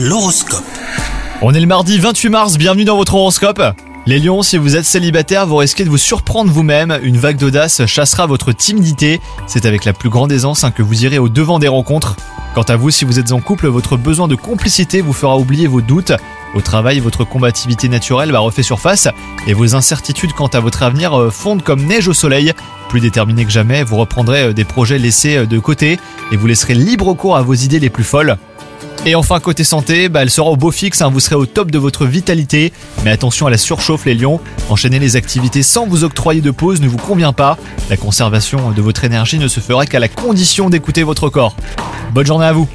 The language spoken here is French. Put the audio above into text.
L'horoscope. On est le mardi 28 mars, bienvenue dans votre horoscope. Les lions, si vous êtes célibataire, vous risquez de vous surprendre vous-même. Une vague d'audace chassera votre timidité. C'est avec la plus grande aisance hein, que vous irez au devant des rencontres. Quant à vous, si vous êtes en couple, votre besoin de complicité vous fera oublier vos doutes. Au travail, votre combativité naturelle va refaire surface et vos incertitudes quant à votre avenir euh, fondent comme neige au soleil. Plus déterminé que jamais, vous reprendrez euh, des projets laissés euh, de côté et vous laisserez libre cours à vos idées les plus folles. Et enfin, côté santé, bah, elle sera au beau fixe, hein, vous serez au top de votre vitalité. Mais attention à la surchauffe, les lions. Enchaîner les activités sans vous octroyer de pause ne vous convient pas. La conservation de votre énergie ne se fera qu'à la condition d'écouter votre corps. Bonne journée à vous